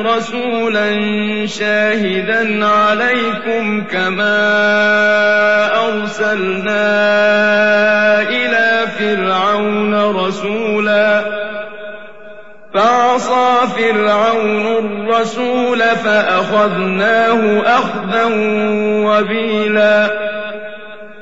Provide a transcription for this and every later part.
رسولا شاهدا عليكم كما أرسلنا إلى فرعون رسولا. فعصى فرعون الرسول فأخذناه أخذا وبيلا.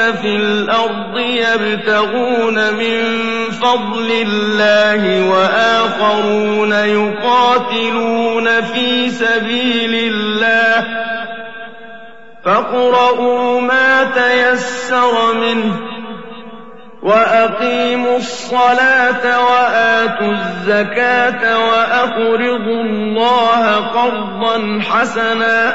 في الأرض يبتغون من فضل الله وآخرون يقاتلون في سبيل الله فاقرؤوا ما تيسر منه وأقيموا الصلاة وآتوا الزكاة وأقرضوا الله قرضا حسنا